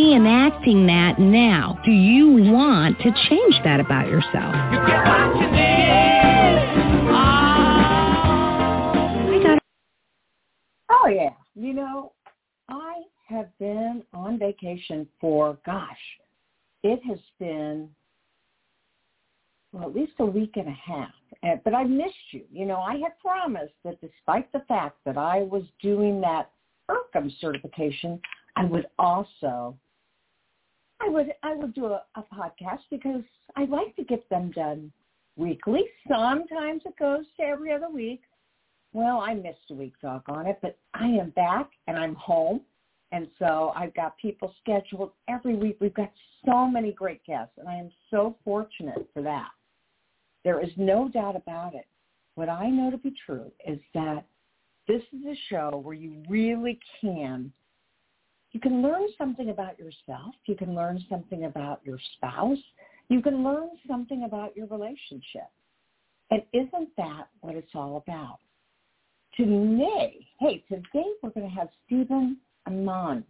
reenacting that now. Do you want to change that about yourself? I got Oh yeah. You know, I have been on vacation for gosh, it has been well at least a week and a half. But I missed you. You know, I had promised that despite the fact that I was doing that IRCM certification, I would also I would I would do a, a podcast because I like to get them done weekly. Sometimes it goes to every other week. Well, I missed a week, on it, but I am back and I'm home. And so I've got people scheduled every week. We've got so many great guests, and I am so fortunate for that. There is no doubt about it. What I know to be true is that this is a show where you really can you can learn something about yourself. You can learn something about your spouse. You can learn something about your relationship. And isn't that what it's all about? Today, hey, today we're going to have Stephen Amon.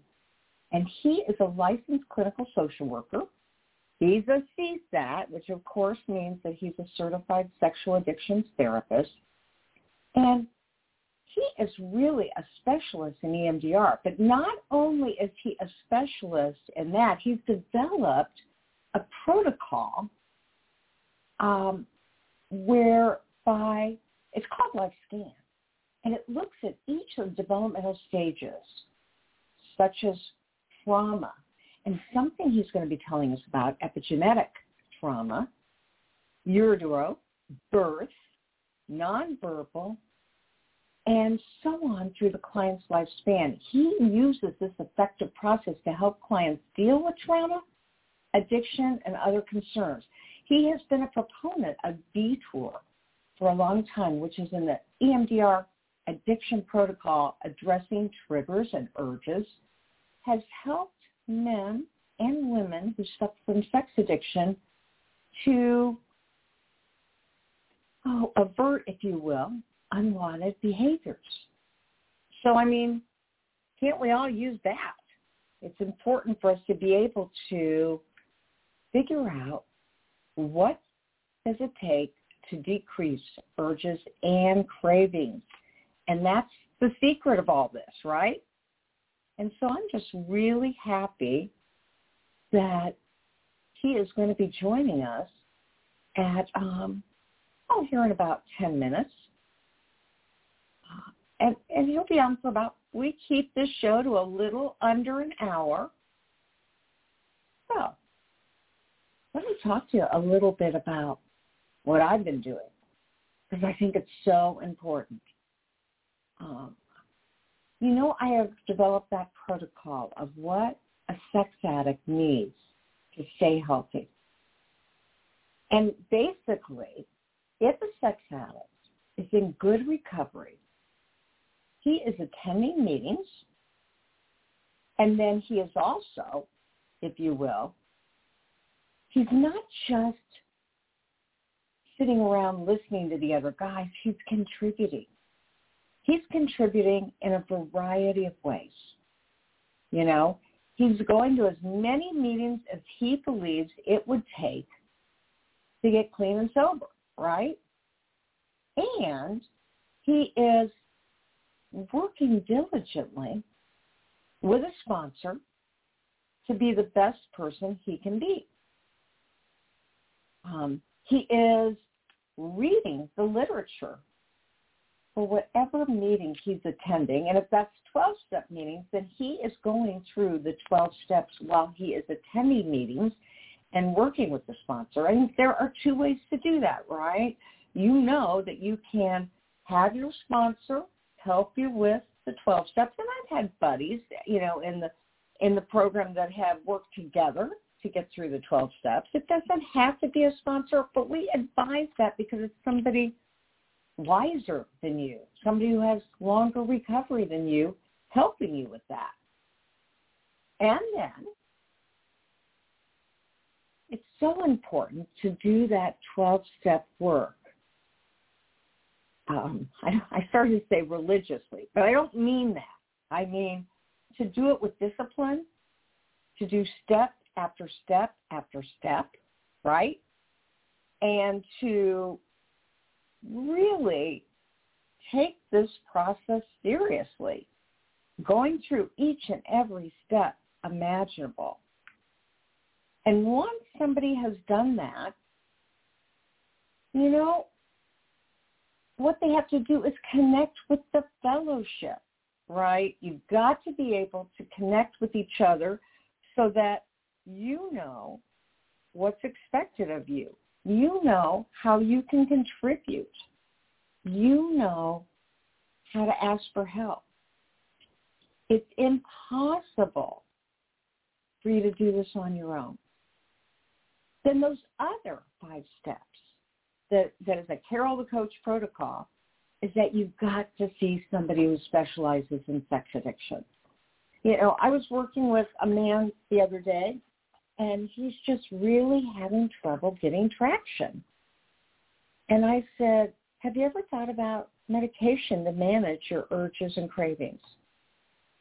And he is a licensed clinical social worker. He's a CSAT, which of course means that he's a certified sexual addictions therapist. And he is really a specialist in EMDR. But not only is he a specialist in that, he's developed a protocol um, whereby it's called Life Scan. And it looks at each of the developmental stages, such as trauma. And something he's going to be telling us about, epigenetic trauma, utero, birth, nonverbal, and so on through the client's lifespan. He uses this effective process to help clients deal with trauma, addiction, and other concerns. He has been a proponent of DeTUR for a long time, which is in the EMDR addiction protocol addressing triggers and urges, has helped men and women who suffer from sex addiction to oh, avert, if you will, unwanted behaviors. So, I mean, can't we all use that? It's important for us to be able to figure out what does it take to decrease urges and cravings. And that's the secret of all this, right? And so I'm just really happy that he is going to be joining us at, um, oh, here in about 10 minutes and, and he'll be on for about, we keep this show to a little under an hour. So let me talk to you a little bit about what I've been doing because I think it's so important. Um, you know, I have developed that protocol of what a sex addict needs to stay healthy. And basically, if a sex addict is in good recovery, he is attending meetings, and then he is also, if you will, he's not just sitting around listening to the other guys, he's contributing. He's contributing in a variety of ways. You know, he's going to as many meetings as he believes it would take to get clean and sober, right? And he is working diligently with a sponsor to be the best person he can be. Um, he is reading the literature for whatever meeting he's attending. And if that's 12-step meetings, then he is going through the 12 steps while he is attending meetings and working with the sponsor. And there are two ways to do that, right? You know that you can have your sponsor help you with the 12 steps. And I've had buddies, you know, in the in the program that have worked together to get through the 12 steps. It doesn't have to be a sponsor, but we advise that because it's somebody wiser than you, somebody who has longer recovery than you, helping you with that. And then it's so important to do that 12-step work. Um, I, I started to say religiously, but I don't mean that. I mean to do it with discipline, to do step after step after step, right? And to really take this process seriously, going through each and every step imaginable. And once somebody has done that, you know, what they have to do is connect with the fellowship, right? You've got to be able to connect with each other so that you know what's expected of you. You know how you can contribute. You know how to ask for help. It's impossible for you to do this on your own. Then those other five steps that, that is a Carol the Coach protocol is that you've got to see somebody who specializes in sex addiction. You know, I was working with a man the other day and he's just really having trouble getting traction. And I said, have you ever thought about medication to manage your urges and cravings?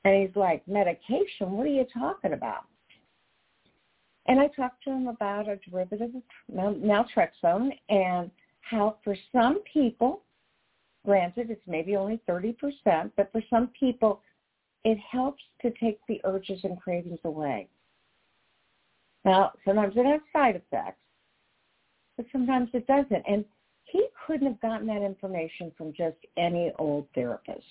And he's like, medication? What are you talking about? And I talked to him about a derivative of naltrexone and how for some people, granted it's maybe only 30%, but for some people it helps to take the urges and cravings away. Now, sometimes it has side effects, but sometimes it doesn't. And he couldn't have gotten that information from just any old therapist.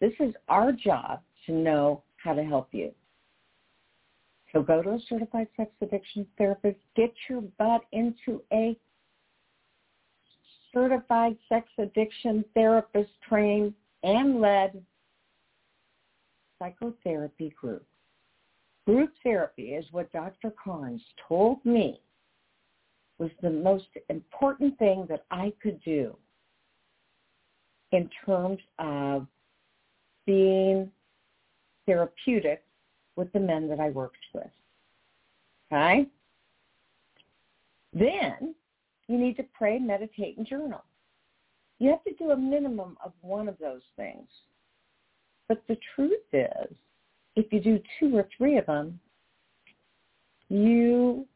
This is our job to know how to help you. So go to a certified sex addiction therapist. Get your butt into a certified sex addiction therapist trained and led psychotherapy group. Group therapy is what Dr. Carnes told me was the most important thing that I could do in terms of being therapeutic with the men that I worked with. Okay? Then you need to pray, meditate, and journal. You have to do a minimum of one of those things. But the truth is, if you do two or three of them, you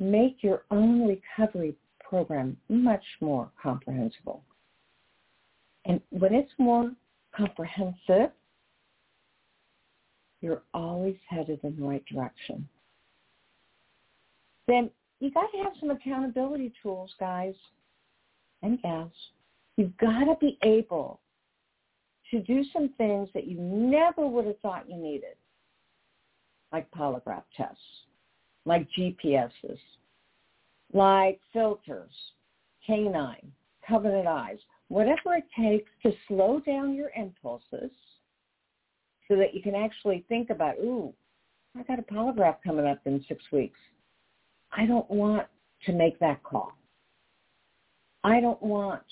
make your own recovery program much more comprehensible. And when it's more comprehensive, you're always headed in the right direction. Then you got to have some accountability tools, guys and gals. You've got to be able to do some things that you never would have thought you needed, like polygraph tests, like GPSs, like filters, canine, covenant eyes, whatever it takes to slow down your impulses so that you can actually think about, ooh, I got a polygraph coming up in six weeks. I don't want to make that call. I don't want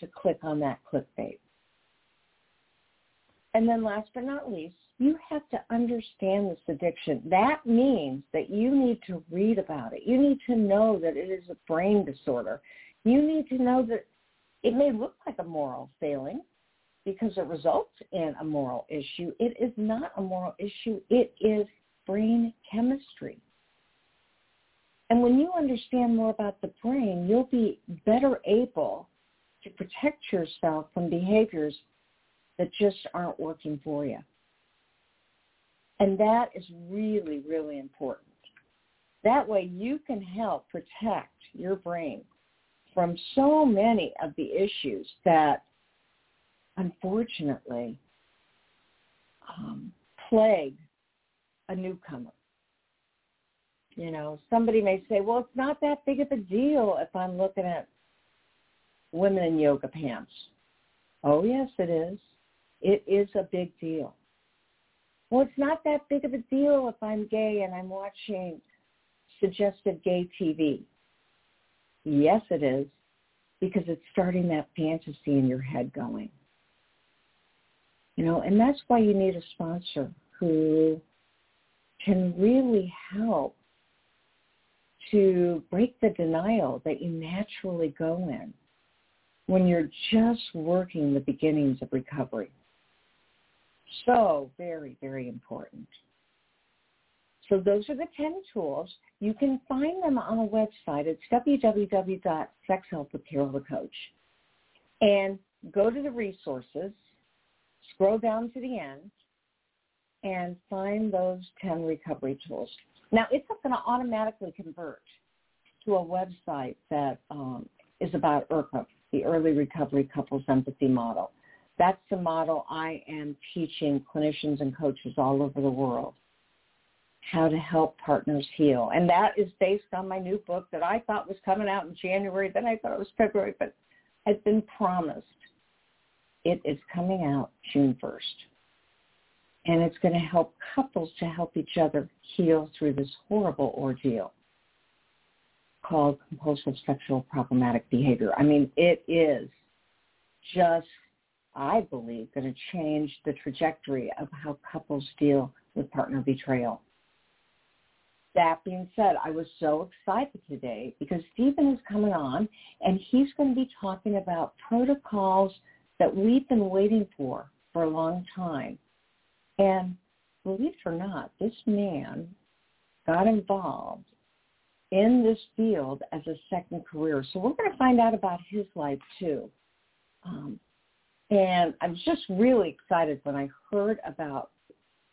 to click on that clickbait. And then last but not least, you have to understand this addiction. That means that you need to read about it. You need to know that it is a brain disorder. You need to know that it may look like a moral failing because it results in a moral issue. It is not a moral issue. It is brain chemistry. And when you understand more about the brain, you'll be better able to protect yourself from behaviors that just aren't working for you. And that is really, really important. That way you can help protect your brain from so many of the issues that unfortunately um, plague a newcomer. You know, somebody may say, well, it's not that big of a deal if I'm looking at women in yoga pants. Oh, yes, it is. It is a big deal. Well, it's not that big of a deal if I'm gay and I'm watching suggestive gay TV. Yes, it is, because it's starting that fantasy in your head going. You know, and that's why you need a sponsor who can really help to break the denial that you naturally go in when you're just working the beginnings of recovery. So very, very important. So those are the 10 tools. You can find them on a website. It's www.sexhelpwithcarolthecoach. And go to the resources, scroll down to the end, and find those 10 recovery tools. Now, it's not going to automatically convert to a website that um, is about ERCA, the Early Recovery Couples Empathy Model. That's the model I am teaching clinicians and coaches all over the world how to help partners heal. And that is based on my new book that I thought was coming out in January. Then I thought it was February, but has been promised. It is coming out June 1st. And it's going to help couples to help each other heal through this horrible ordeal called compulsive sexual problematic behavior. I mean, it is just I believe, going to change the trajectory of how couples deal with partner betrayal. That being said, I was so excited today because Stephen is coming on and he's going to be talking about protocols that we've been waiting for for a long time. And believe it or not, this man got involved in this field as a second career. So we're going to find out about his life too. Um, and I was just really excited when I heard about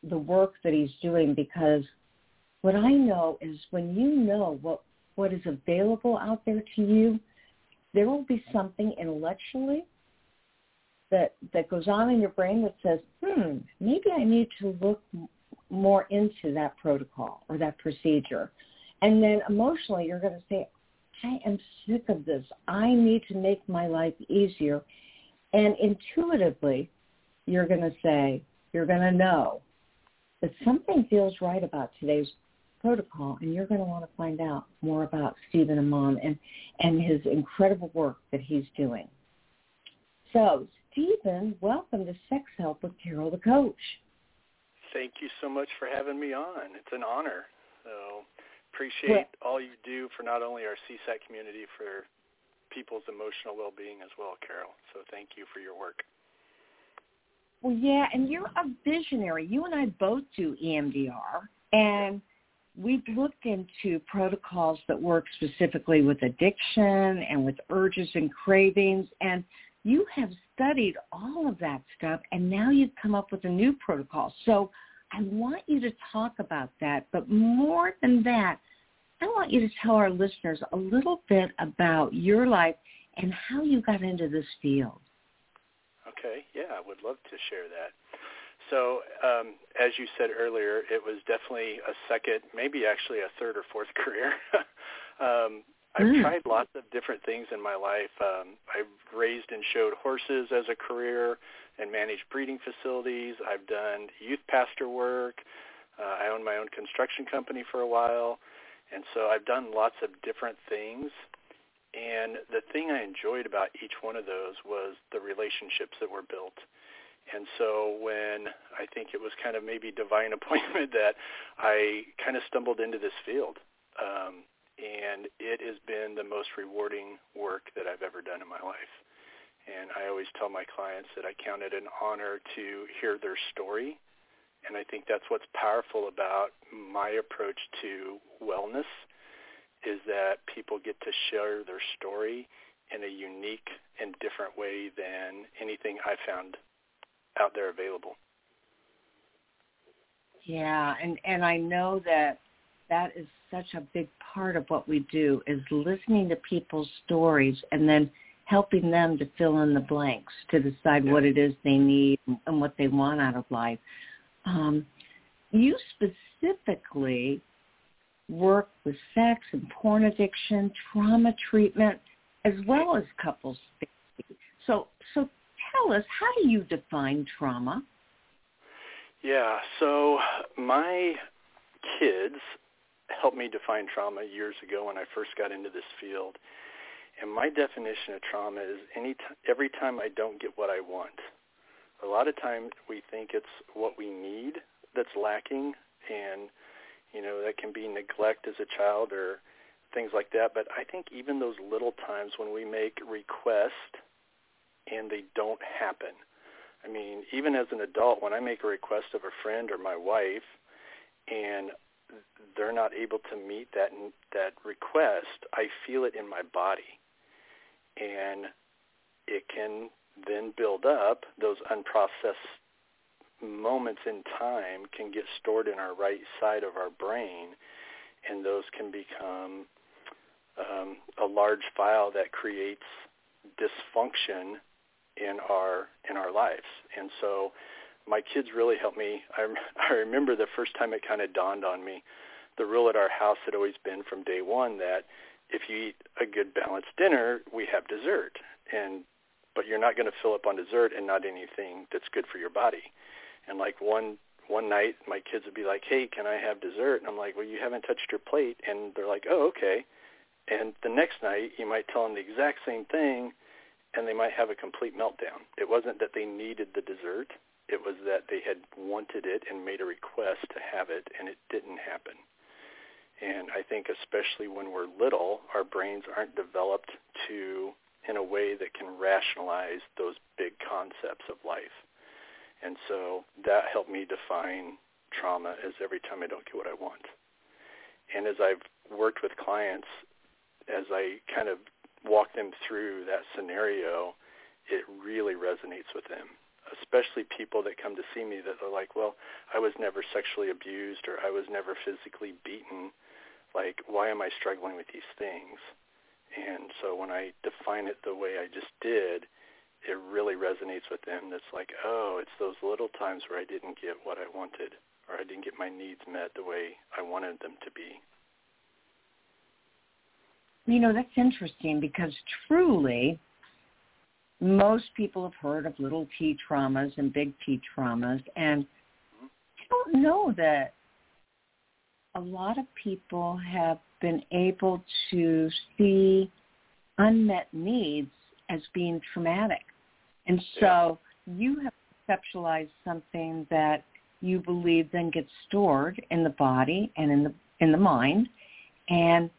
the work that he's doing because what I know is when you know what what is available out there to you, there will be something intellectually that that goes on in your brain that says, "Hmm, maybe I need to look more into that protocol or that procedure." And then emotionally, you're going to say, "I am sick of this. I need to make my life easier." And intuitively, you're going to say, you're going to know that something feels right about today's protocol, and you're going to want to find out more about Stephen Amon and, and his incredible work that he's doing. So, Stephen, welcome to Sex Help with Carol the Coach. Thank you so much for having me on. It's an honor. So appreciate all you do for not only our CSAT community, for people's emotional well-being as well, Carol. So thank you for your work. Well, yeah, and you're a visionary. You and I both do EMDR, and we've looked into protocols that work specifically with addiction and with urges and cravings, and you have studied all of that stuff, and now you've come up with a new protocol. So I want you to talk about that, but more than that, I want you to tell our listeners a little bit about your life and how you got into this field. Okay, yeah, I would love to share that. So, um, as you said earlier, it was definitely a second, maybe actually a third or fourth career. um, I've mm. tried lots of different things in my life. Um, I've raised and showed horses as a career and managed breeding facilities. I've done youth pastor work. Uh, I owned my own construction company for a while, and so I've done lots of different things. And the thing I enjoyed about each one of those was the relationships that were built. And so when I think it was kind of maybe divine appointment that I kind of stumbled into this field. Um, and it has been the most rewarding work that I've ever done in my life. And I always tell my clients that I count it an honor to hear their story. And I think that's what's powerful about my approach to wellness is that people get to share their story in a unique and different way than anything I found out there available. Yeah, and and I know that that is such a big part of what we do is listening to people's stories and then helping them to fill in the blanks to decide what it is they need and what they want out of life. Um, you specifically work with sex and porn addiction, trauma treatment, as well as couples therapy. So, so tell us, how do you define trauma? Yeah, so my kids helped me define trauma years ago when I first got into this field. And my definition of trauma is any t- every time I don't get what I want. A lot of times we think it's what we need that's lacking, and you know that can be neglect as a child or things like that. But I think even those little times when we make requests and they don't happen. I mean, even as an adult, when I make a request of a friend or my wife, and they're not able to meet that that request, I feel it in my body, and it can then build up. Those unprocessed moments in time can get stored in our right side of our brain, and those can become um, a large file that creates dysfunction in our in our lives. And so my kids really helped me. I, I remember the first time it kind of dawned on me. The rule at our house had always been from day one that if you eat a good balanced dinner, we have dessert. And but you're not going to fill up on dessert and not anything that's good for your body. And like one one night, my kids would be like, "Hey, can I have dessert?" And I'm like, "Well, you haven't touched your plate." And they're like, "Oh, okay." And the next night, you might tell them the exact same thing, and they might have a complete meltdown. It wasn't that they needed the dessert. It was that they had wanted it and made a request to have it, and it didn't happen. And I think especially when we're little, our brains aren't developed to in a way that can rationalize those big concepts of life. And so that helped me define trauma as every time I don't get what I want. And as I've worked with clients, as I kind of walk them through that scenario, it really resonates with them, especially people that come to see me that are like, well, I was never sexually abused or I was never physically beaten. Like, why am I struggling with these things? And so when I define it the way I just did, it really resonates with them. That's like, oh, it's those little times where I didn't get what I wanted or I didn't get my needs met the way I wanted them to be. You know, that's interesting because truly most people have heard of little t traumas and big T traumas and I don't know that a lot of people have been able to see unmet needs as being traumatic. And so you have conceptualized something that you believe then gets stored in the body and in the in the mind and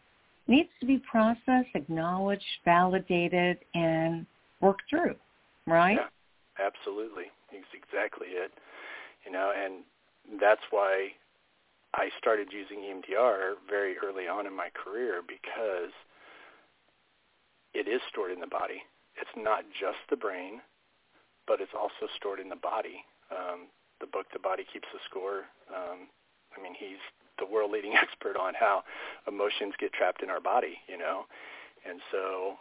needs to be processed, acknowledged, validated, and worked through, right? Yeah, absolutely. It's exactly it. You know, and that's why I started using EMDR very early on in my career because it is stored in the body. It's not just the brain, but it's also stored in the body. Um, the book, The Body Keeps the Score, um, I mean, he's the world leading expert on how emotions get trapped in our body, you know. And so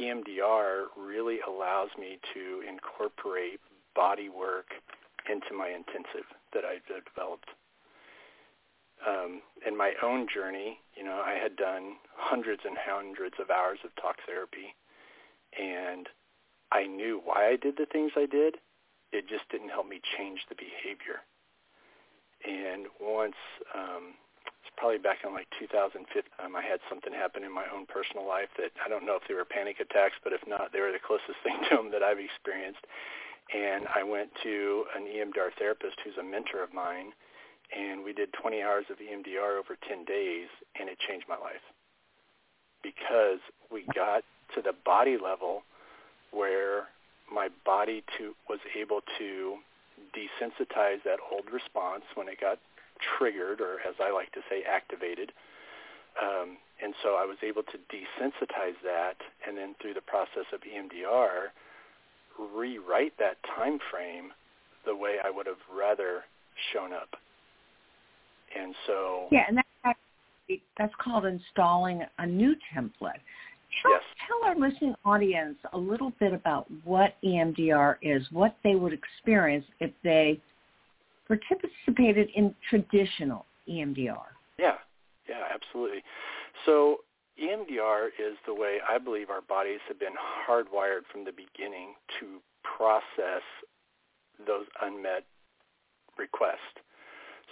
EMDR really allows me to incorporate body work into my intensive that I've developed. Um, in my own journey, you know, I had done hundreds and hundreds of hours of talk therapy, and I knew why I did the things I did. It just didn't help me change the behavior And once, um, probably back in like 2015, um, I had something happen in my own personal life that I don't know if they were panic attacks, but if not, they were the closest thing to them that I've experienced. And I went to an EMDR therapist who's a mentor of mine, and we did 20 hours of EMDR over 10 days, and it changed my life because we got to the body level where my body to, was able to desensitize that old response when it got triggered, or as I like to say, activated. Um, and so I was able to desensitize that, and then through the process of EMDR, rewrite that time frame the way I would have rather shown up. And so yeah, and that's that's called installing a new template. Tell, yes. tell our listening audience a little bit about what EMDR is, what they would experience if they participated in traditional EMDR. Yeah, yeah, absolutely. So EMDR is the way I believe our bodies have been hardwired from the beginning to process those unmet requests.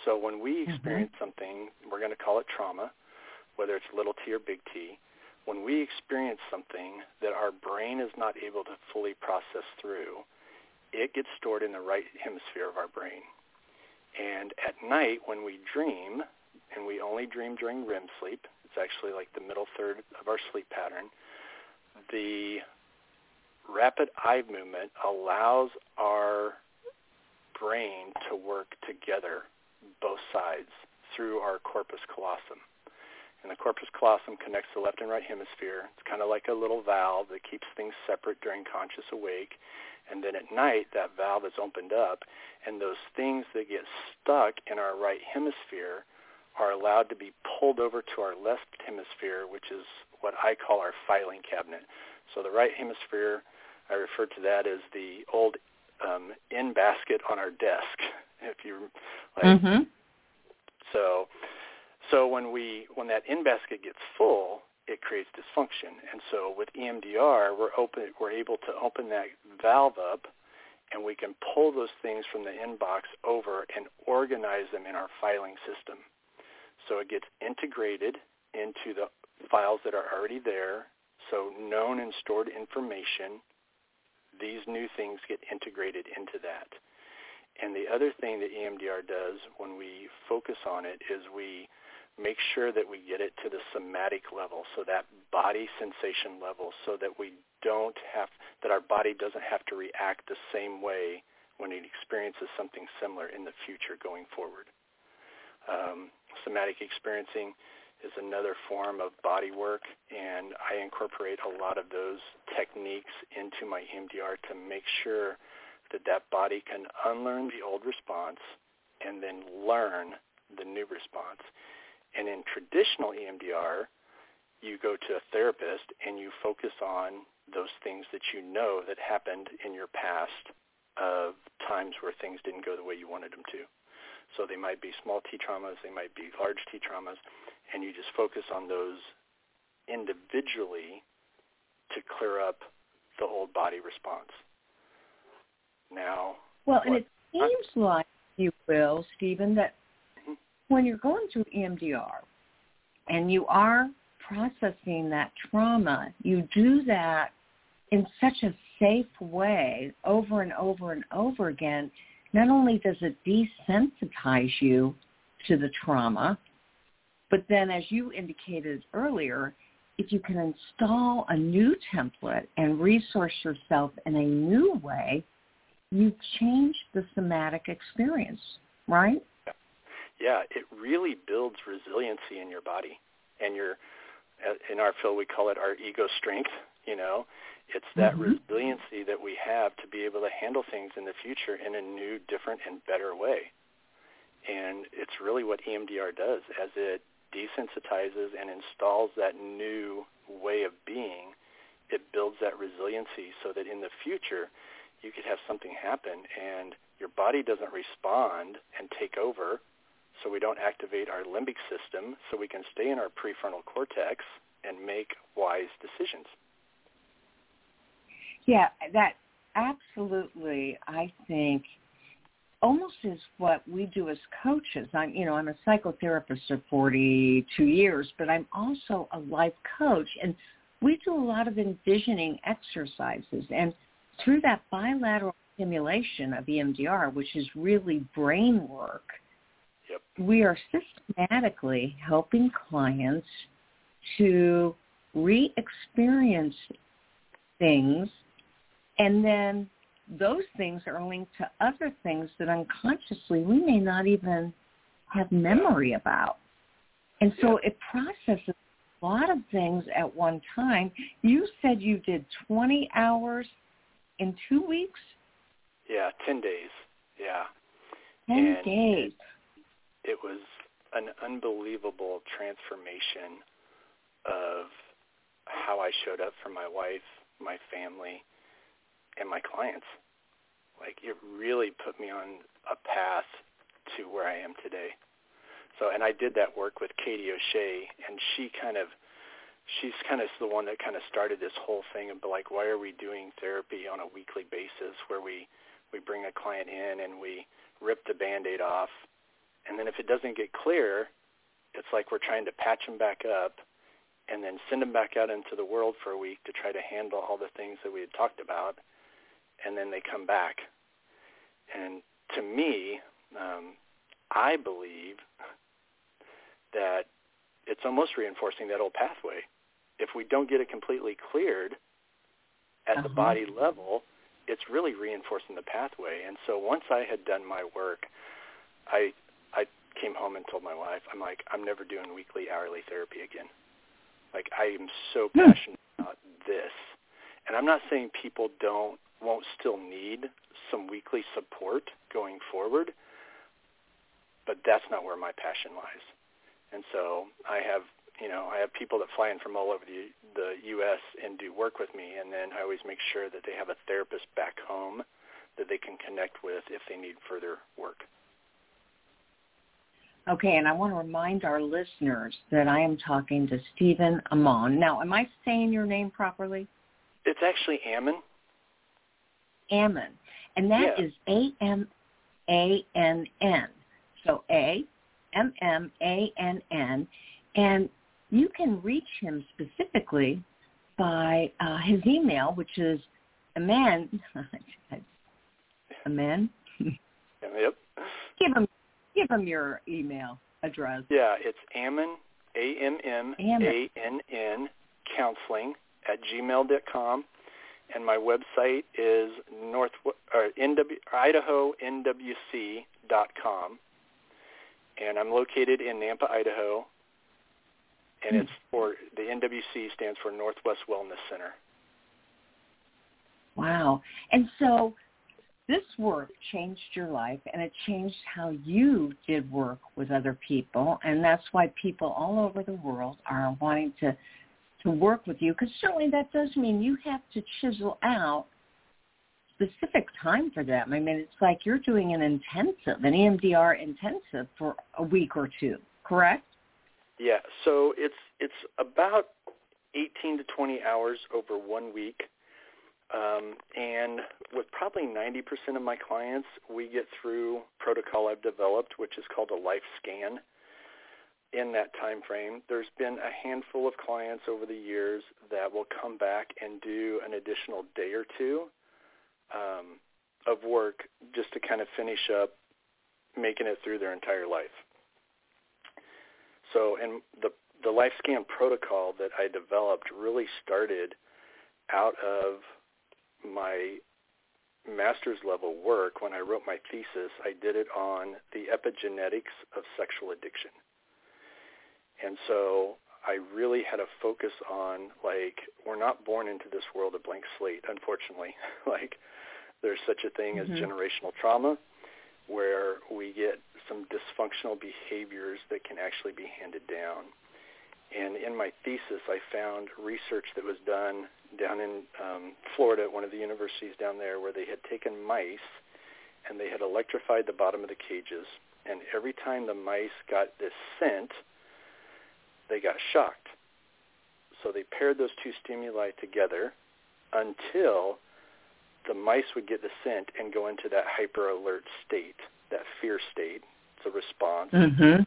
So when we mm-hmm. experience mm-hmm. something, we're going to call it trauma, whether it's little t or big T. When we experience something that our brain is not able to fully process through, it gets stored in the right hemisphere of our brain. And at night when we dream, and we only dream during REM sleep, it's actually like the middle third of our sleep pattern, the rapid eye movement allows our brain to work together, both sides, through our corpus callosum. And the corpus callosum connects the left and right hemisphere. It's kind of like a little valve that keeps things separate during conscious awake. And then at night, that valve is opened up, and those things that get stuck in our right hemisphere are allowed to be pulled over to our left hemisphere, which is what I call our filing cabinet. So the right hemisphere, I refer to that as the old um, in basket on our desk. If you like, mm-hmm. so so when we when that in basket gets full, it creates dysfunction. And so with EMDR, we're open we're able to open that valve up and we can pull those things from the inbox over and organize them in our filing system. So it gets integrated into the files that are already there. So known and stored information, these new things get integrated into that. And the other thing that EMDR does when we focus on it is we make sure that we get it to the somatic level, so that body sensation level, so that we don't have, that our body doesn't have to react the same way when it experiences something similar in the future going forward. Um, somatic experiencing is another form of body work, and I incorporate a lot of those techniques into my EMDR to make sure that that body can unlearn the old response and then learn the new response. And in traditional EMDR, you go to a therapist and you focus on those things that you know that happened in your past of times where things didn't go the way you wanted them to. So they might be small T traumas, they might be large T traumas, and you just focus on those individually to clear up the old body response. Now, well, and it seems like you will, Stephen, that when you're going through EMDR and you are processing that trauma, you do that in such a safe way over and over and over again. Not only does it desensitize you to the trauma, but then as you indicated earlier, if you can install a new template and resource yourself in a new way, you change the somatic experience, right? Yeah, it really builds resiliency in your body and your in our field we call it our ego strength, you know. It's that mm-hmm. resiliency that we have to be able to handle things in the future in a new, different and better way. And it's really what EMDR does as it desensitizes and installs that new way of being, it builds that resiliency so that in the future you could have something happen and your body doesn't respond and take over so we don't activate our limbic system so we can stay in our prefrontal cortex and make wise decisions. Yeah, that absolutely, I think, almost is what we do as coaches. I'm, you know, I'm a psychotherapist for 42 years, but I'm also a life coach, and we do a lot of envisioning exercises. And through that bilateral stimulation of EMDR, which is really brain work, yep. we are systematically helping clients to re-experience things and then those things are linked to other things that unconsciously we may not even have memory about. And so it processes a lot of things at one time. You said you did 20 hours in two weeks? Yeah, 10 days. Yeah. 10 and days. It, was an unbelievable transformation of how I showed up for my wife, my family, and my clients. Like it really put me on a path to where I am today. So, and I did that work with Katie O'Shea, and she kind of, she's kind of the one that kind of started this whole thing of like, why are we doing therapy on a weekly basis where we, we bring a client in and we rip the band-aid off, and then if it doesn't get clear, it's like we're trying to patch them back up and then send them back out into the world for a week to try to handle all the things that we had talked about and then they come back. And to me, um, I believe that it's almost reinforcing that old pathway. If we don't get it completely cleared at uh-huh. the body level, it's really reinforcing the pathway. And so once I had done my work, I I came home and told my wife, I'm like, I'm never doing weekly hourly therapy again. Like I am so hmm. passionate about this. And I'm not saying people don't won't still need some weekly support going forward, but that's not where my passion lies. And so I have, you know, I have people that fly in from all over the, the U.S. and do work with me, and then I always make sure that they have a therapist back home that they can connect with if they need further work. Okay, and I want to remind our listeners that I am talking to Stephen Amon. Now, am I saying your name properly? It's actually Ammann. Ammann, and that yeah. is A M A N N. So A M M A N N, and you can reach him specifically by uh, his email, which is amen. amen. yep. Give him give him your email address. Yeah, it's Ammann A M M A N N counseling at gmail dot com and my website is north or NW, IdahoNWC.com, and I'm located in Nampa, Idaho, and it's hmm. for the NWC stands for Northwest Wellness Center. Wow! And so this work changed your life, and it changed how you did work with other people, and that's why people all over the world are wanting to to work with you? Because certainly that does mean you have to chisel out specific time for them. I mean, it's like you're doing an intensive, an EMDR intensive for a week or two, correct? Yeah. So it's it's about 18 to 20 hours over one week. Um, and with probably 90% of my clients, we get through protocol I've developed, which is called a life scan in that time frame. There's been a handful of clients over the years that will come back and do an additional day or two um, of work just to kind of finish up making it through their entire life. So, and the the life scan protocol that I developed really started out of my master's level work when I wrote my thesis. I did it on the epigenetics of sexual addiction. And so I really had a focus on like we're not born into this world a blank slate, unfortunately. like there's such a thing mm-hmm. as generational trauma where we get some dysfunctional behaviors that can actually be handed down. And in my thesis, I found research that was done down in um, Florida at one of the universities down there where they had taken mice and they had electrified the bottom of the cages. And every time the mice got this scent, they got shocked. So they paired those two stimuli together until the mice would get the scent and go into that hyper alert state. that fear state. It's a response Mm-hmm.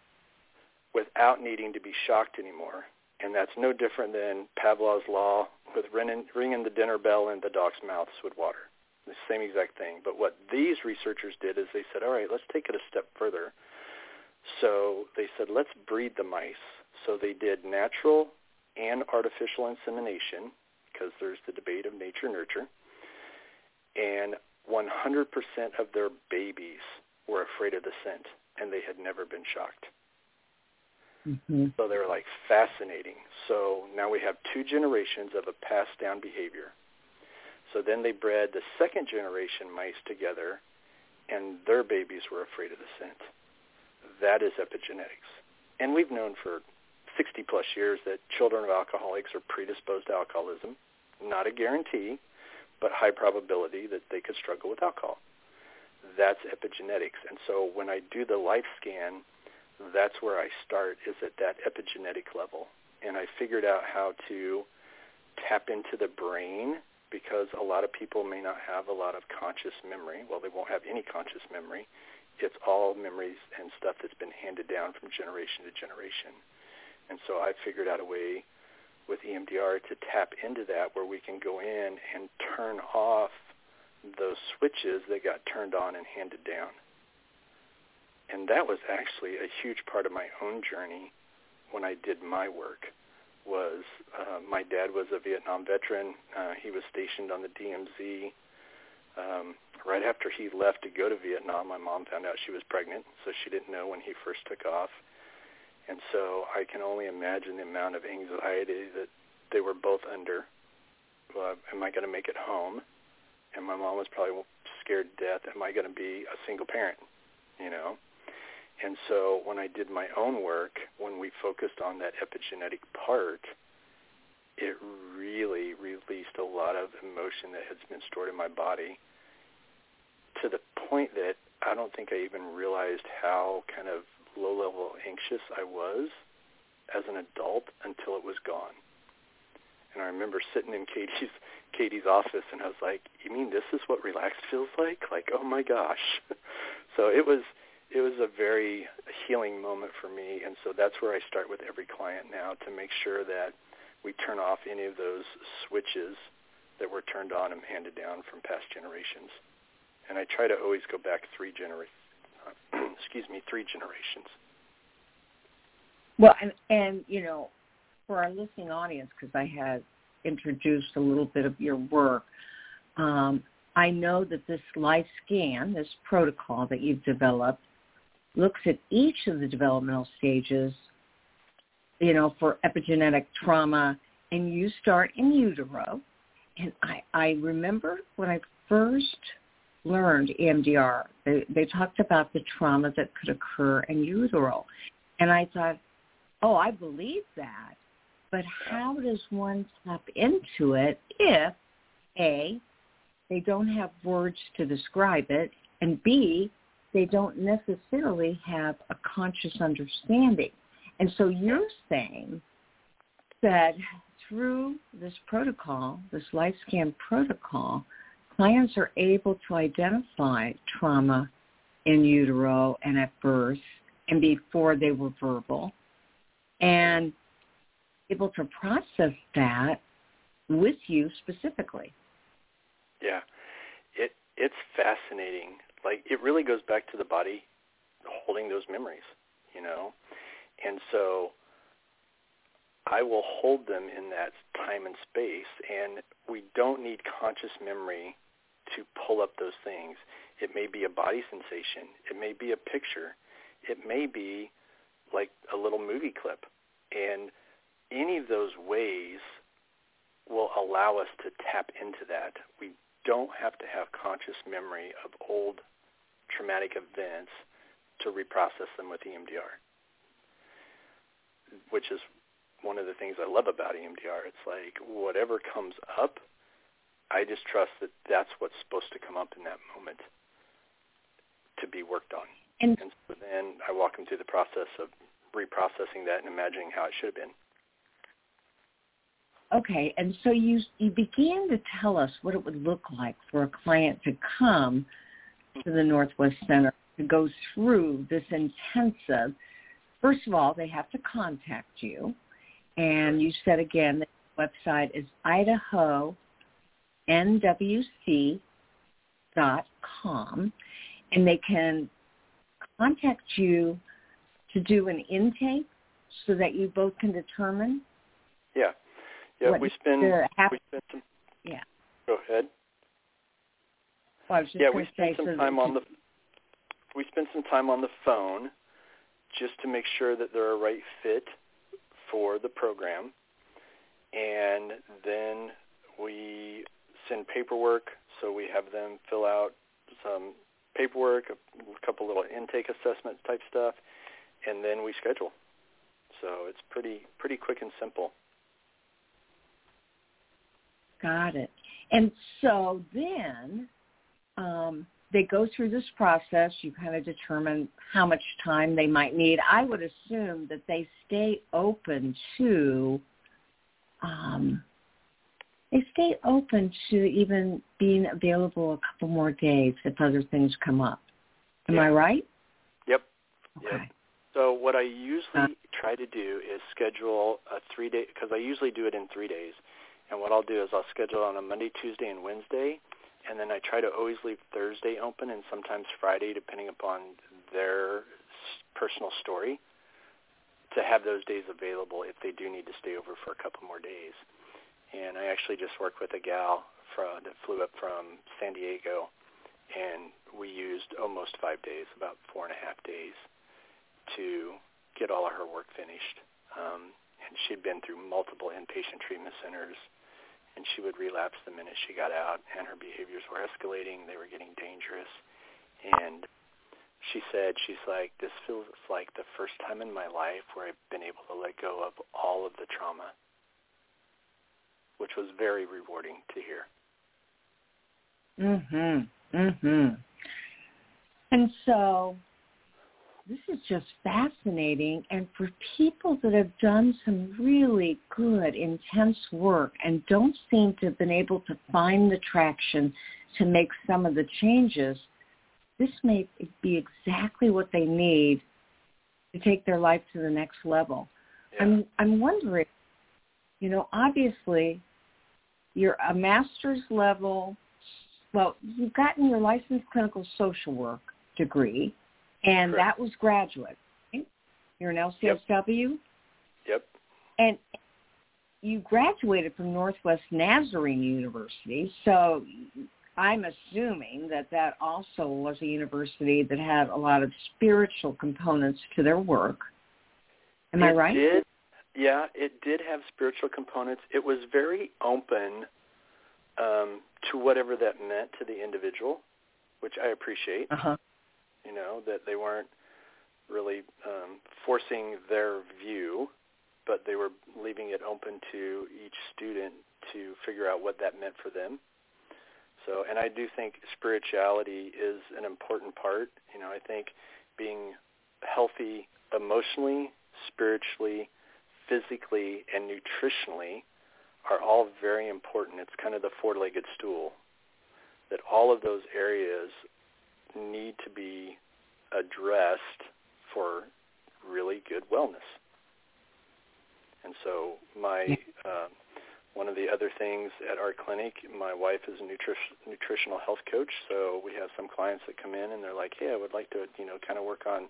Without needing to be shocked anymore. And that's no different than Pavlov's law with ringing, the dinner bell in the dog's mouths with water. The same exact thing. But what these researchers did is they said, all right, let's take it a step further. So they said, let's breed the mice. So they did natural and artificial insemination because there's the debate of nature nurture. And 100% of their babies were afraid of the scent and they had never been shocked. Mm-hmm. So they were like fascinating. So now we have two generations of a passed down behavior. So then they bred the second generation mice together and their babies were afraid of the scent. That is epigenetics. And we've known for 60 plus years that children of alcoholics are predisposed to alcoholism. Not a guarantee, but high probability that they could struggle with alcohol. That's epigenetics. And so when I do the life scan, that's where I start is at that epigenetic level. And I figured out how to tap into the brain because a lot of people may not have a lot of conscious memory. Well, they won't have any conscious memory. It's all memories and stuff that's been handed down from generation to generation. And so I figured out a way with EMDR to tap into that where we can go in and turn off those switches that got turned on and handed down. And that was actually a huge part of my own journey when I did my work was uh, my dad was a Vietnam veteran. Uh, he was stationed on the DMZ. Um, right after he left to go to Vietnam, my mom found out she was pregnant, so she didn't know when he first took off. And so I can only imagine the amount of anxiety that they were both under. Uh, am I going to make it home? And my mom was probably scared to death. Am I going to be a single parent? You know. And so when I did my own work, when we focused on that epigenetic part, it really released a lot of emotion that has been stored in my body to the point that I don't think I even realized how kind of low-level anxious I was as an adult until it was gone. And I remember sitting in Katie's Katie's office, and I was like, "You mean this is what relaxed feels like? Like, oh my gosh!" so it was it was a very healing moment for me, and so that's where I start with every client now to make sure that we turn off any of those switches that were turned on and handed down from past generations. And I try to always go back three genera- excuse me, three generations. Well, and and you know, for our listening audience, because I had introduced a little bit of your work, um, I know that this life scan, this protocol that you've developed, looks at each of the developmental stages, you know, for epigenetic trauma, and you start in utero. And I, I remember when I first learned EMDR, they, they talked about the trauma that could occur in utero. And I thought, oh, I believe that. But how does one tap into it if, A, they don't have words to describe it, and B, they don't necessarily have a conscious understanding. And so you're saying that through this protocol, this life scan protocol, clients are able to identify trauma in utero and at birth and before they were verbal and able to process that with you specifically. Yeah. It it's fascinating like it really goes back to the body holding those memories, you know. And so I will hold them in that time and space and we don't need conscious memory to pull up those things. It may be a body sensation, it may be a picture, it may be like a little movie clip. And any of those ways will allow us to tap into that. We don't have to have conscious memory of old traumatic events to reprocess them with EMDR, which is one of the things I love about EMDR. It's like whatever comes up, I just trust that that's what's supposed to come up in that moment to be worked on. And, and so then I walk them through the process of reprocessing that and imagining how it should have been. Okay, and so you you began to tell us what it would look like for a client to come to the Northwest Center to go through this intensive, first of all, they have to contact you. And you said again, that the website is idaho.nwc.com. And they can contact you to do an intake so that you both can determine Yeah. Yeah, we spend we spend some Yeah. Go ahead. I was just yeah, we spend some time on the we spend some time on the phone just to make sure that they're a right fit for the program. And then we send paperwork, so we have them fill out some paperwork, a couple little intake assessment type stuff, and then we schedule. So it's pretty pretty quick and simple. Got it. And so then um, they go through this process. You kind of determine how much time they might need. I would assume that they stay open to, um, they stay open to even being available a couple more days if other things come up. Am I right? Yep. Okay. Yep. So what I usually try to do is schedule a three day because I usually do it in three days. And what I'll do is I'll schedule on a Monday, Tuesday, and Wednesday, and then I try to always leave Thursday open and sometimes Friday, depending upon their personal story, to have those days available if they do need to stay over for a couple more days. And I actually just worked with a gal from, that flew up from San Diego, and we used almost five days, about four and a half days to get all of her work finished. Um, and she'd been through multiple inpatient treatment centers, and she would relapse the minute she got out, and her behaviors were escalating. They were getting dangerous. And she said, she's like, this feels like the first time in my life where I've been able to let go of all of the trauma, which was very rewarding to hear. Mhm. Mhm. And so this is just fascinating and for people that have done some really good intense work and don't seem to have been able to find the traction to make some of the changes, this may be exactly what they need to take their life to the next level. Yeah. I'm I'm wondering, you know, obviously you're a master's level well, you've gotten your licensed clinical social work degree, and Correct. that was graduate. Right? You're an LCSW, Yep. and you graduated from Northwest Nazarene University. So I'm assuming that that also was a university that had a lot of spiritual components to their work. Am it I right? Did, yeah, it did have spiritual components. It was very open um, to whatever that meant to the individual, which I appreciate. Uh-huh. You know that they weren't really um, forcing their view, but they were leaving it open to each student to figure out what that meant for them. So, and I do think spirituality is an important part. You know, I think being healthy emotionally, spiritually, physically, and nutritionally are all very important. It's kind of the four-legged stool that all of those areas need to be addressed for really good wellness. And so my uh, one of the other things at our clinic, my wife is a nutri- nutritional health coach, so we have some clients that come in and they're like, "Hey, I would like to, you know, kind of work on,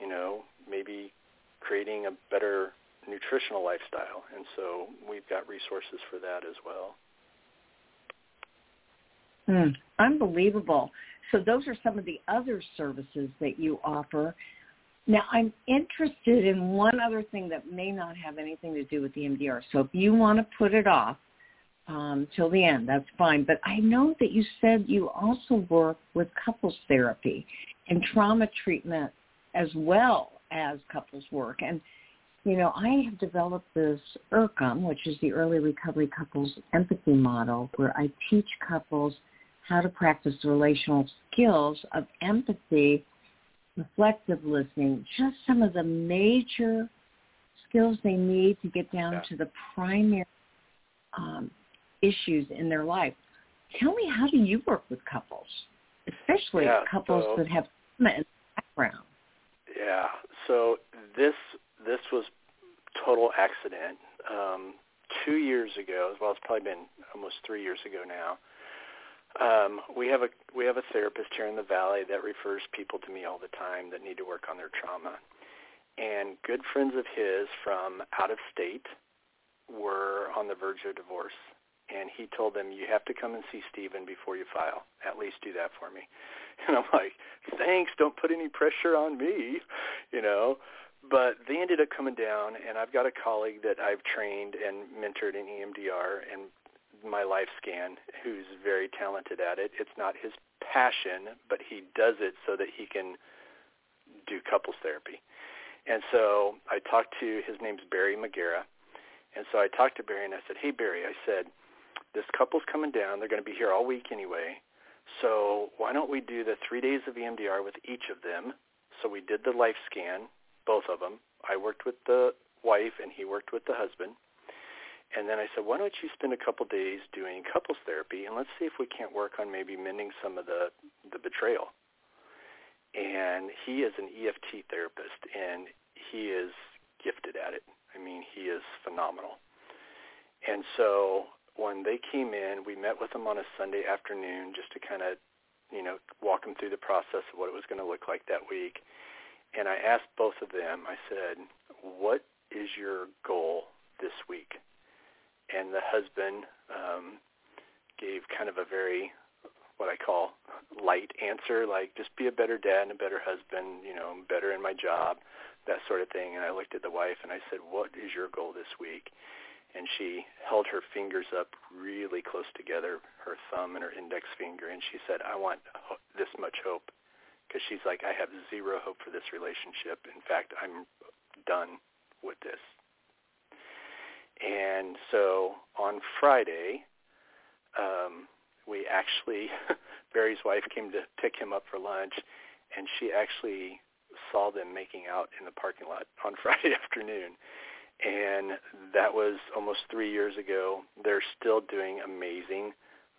you know, maybe creating a better nutritional lifestyle." And so we've got resources for that as well. Hmm. Unbelievable. So those are some of the other services that you offer. Now, I'm interested in one other thing that may not have anything to do with the EMDR. So if you want to put it off um, till the end, that's fine. But I know that you said you also work with couples therapy and trauma treatment as well as couples work. And, you know, I have developed this ERCM, which is the Early Recovery Couples Empathy Model, where I teach couples how to practice the relational skills of empathy reflective listening, just some of the major skills they need to get down Yeah. to the primary um, issues in their life. Tell me, how do you work with couples, especially Yeah, couples so- that have in the background. Yeah. So this this was total accident. Um, two years ago, well, it's probably been almost three years ago now. Um, we have a we have a therapist here in the valley that refers people to me all the time that need to work on their trauma. And good friends of his from out of state were on the verge of divorce and he told them you have to come and see Stephen before you file. At least do that for me. And I'm like, thanks. Don't put any pressure on me, you know. But they ended up coming down, and I've got a colleague that I've trained and mentored in EMDR and my life scan who's very talented at it. It's not his passion, but he does it so that he can do couples therapy. And so I talked to his name's Barry McGarrah. And so I talked to Barry and I said, "Hey Barry, I said, this couple's coming down. They're going to be here all week anyway. So why don't we do the three days of EMDR with each of them? So we did the life scan, both of them. I worked with the wife and he worked with the husband. And then I said, why don't you spend a couple days doing couples therapy and let's see if we can't work on maybe mending some of the, the betrayal. And he is an EFT therapist and he is gifted at it. I mean, he is phenomenal. And so when they came in, we met with them on a Sunday afternoon just to kind of, you know, walk them through the process of what it was going to look like that week. And I asked both of them, I said, what is your goal this week? And the husband um, gave kind of a very, what I call light answer, like just be a better dad and a better husband, you know, better in my job, that sort of thing. And I looked at the wife and I said, what is your goal this week? and she held her fingers up really close together, her thumb and her index finger, and she said, I want this much hope because she's like, I have zero hope for this relationship. In fact, I'm done with this. And so on Friday, um, we actually, Barry's wife came to pick him up for lunch, and she actually saw them making out in the parking lot on Friday afternoon and that was almost three years ago. They're still doing amazing.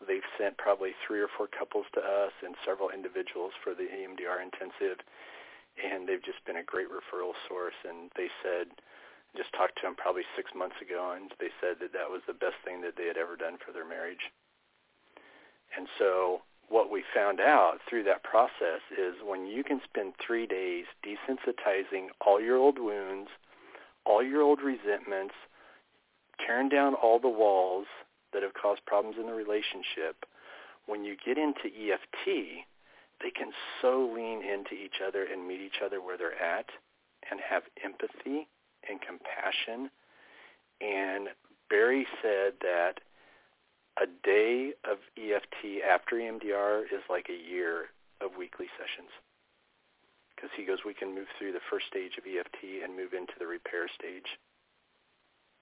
They've sent probably three or four couples to us and several individuals for the EMDR intensive, and they've just been a great referral source. And they said, just talked to them probably six months ago, and they said that that was the best thing that they had ever done for their marriage. And so what we found out through that process is when you can spend three days desensitizing all your old wounds – all your old resentments, tearing down all the walls that have caused problems in the relationship, when you get into EFT, they can so lean into each other and meet each other where they're at and have empathy and compassion. And Barry said that a day of EFT after EMDR is like a year of weekly sessions because he goes, we can move through the first stage of EFT and move into the repair stage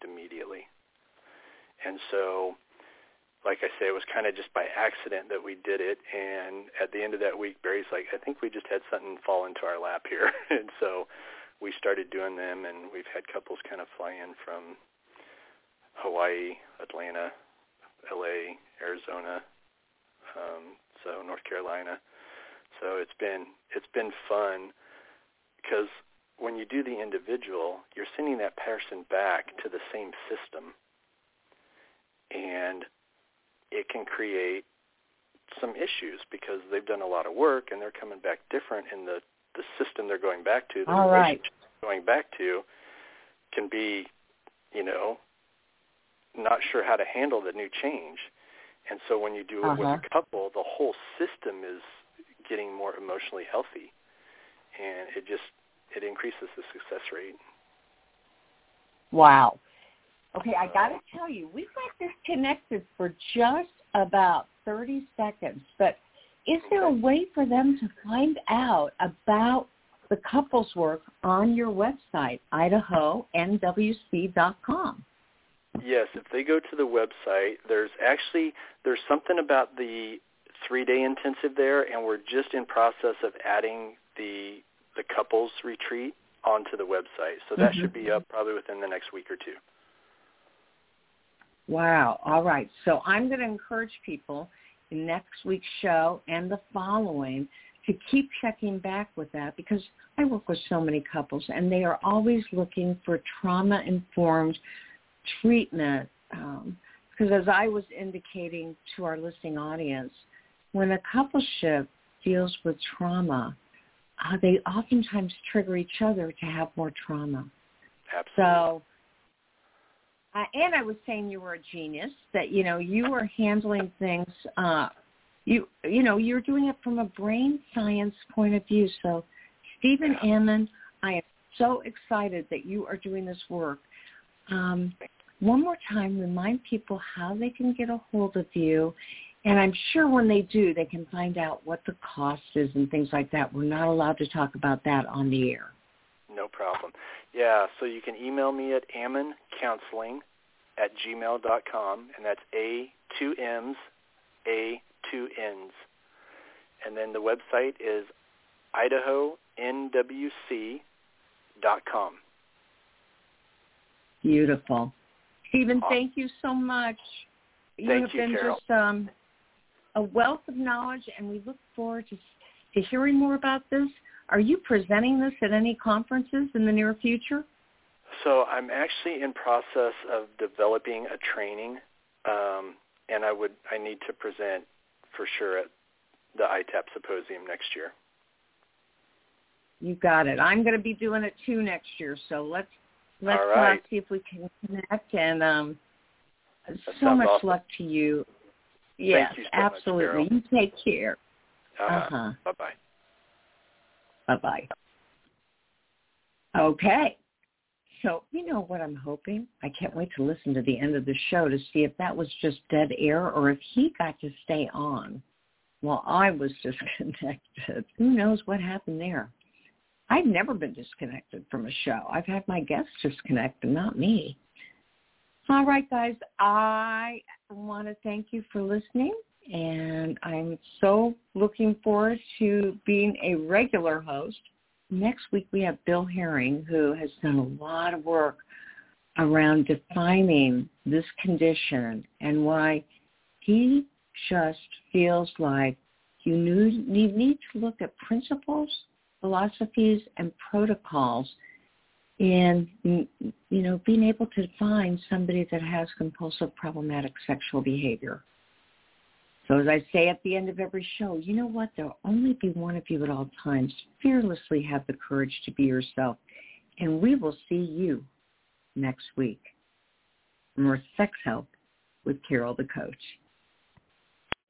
immediately. And so, like I say, it was kind of just by accident that we did it. And at the end of that week, Barry's like, I think we just had something fall into our lap here. and so we started doing them, and we've had couples kind of fly in from Hawaii, Atlanta, LA, Arizona, um, so North Carolina. So it's been it's been fun because when you do the individual, you're sending that person back to the same system, and it can create some issues because they've done a lot of work and they're coming back different in the the system they're going back to. The All right. going back to can be, you know, not sure how to handle the new change. And so when you do it uh-huh. with a couple, the whole system is getting more emotionally healthy, and it just it increases the success rate. Wow. Okay, I got to tell you, we got disconnected for just about 30 seconds, but is there a way for them to find out about the couples work on your website, idahonwc.com? Yes, if they go to the website, there's actually there's something about the three-day intensive there, and we're just in process of adding the the couples retreat onto the website. So that mm-hmm. should be up probably within the next week or two. Wow. All right. So I'm going to encourage people next week's show and the following to keep checking back with that because I work with so many couples and they are always looking for trauma-informed treatment. Um, because as I was indicating to our listening audience, when a coupleship deals with trauma, uh, they oftentimes trigger each other to have more trauma. Absolutely. So, uh, and I was saying you were a genius. That you know you were handling things. Uh, you you know you're doing it from a brain science point of view. So, Stephen Ammann, I am so excited that you are doing this work. Um, one more time, remind people how they can get a hold of you. And I'm sure when they do, they can find out what the cost is and things like that. We're not allowed to talk about that on the air. No problem. Yeah, so you can email me at ammanncounseling at gmail.com, and that's A, two M's, A, two N's. And then the website is idahonwc.com. Beautiful. Stephen, thank you so much. You Thank have you, been Carol. just um, a wealth of knowledge, and we look forward to, to hearing more about this. Are you presenting this at any conferences in the near future? So I'm actually in process of developing a training, um, and I would I need to present for sure at the ITAP symposium next year. You got it. I'm going to be doing it too next year, so let's let's uh, right. see if we can connect. And um, so much awesome. luck to you. Yes, you so much, absolutely. Carol. you take care. Uh-huh. Uh-huh. Bye-bye. Bye-bye. Okay. So you know what I'm hoping? I can't wait to listen to the end of the show to see if that was just dead air or if he got to stay on while I was disconnected. Who knows what happened there? I've never been disconnected from a show. I've had my guests disconnect not me. All right, guys. I want to thank you for listening, and I'm so looking forward to being a regular host. Next week we have Bill Herring, who has done a lot of work around defining this condition and why he just feels like you need, to look at principles, philosophies, and protocols in you know being able to find somebody that has compulsive problematic sexual behavior. So as I say at the end of every show, you know what? There'll only be one of you at all times. Fearlessly have the courage to be yourself. And we will see you next week. More sex help with Carol the Coach.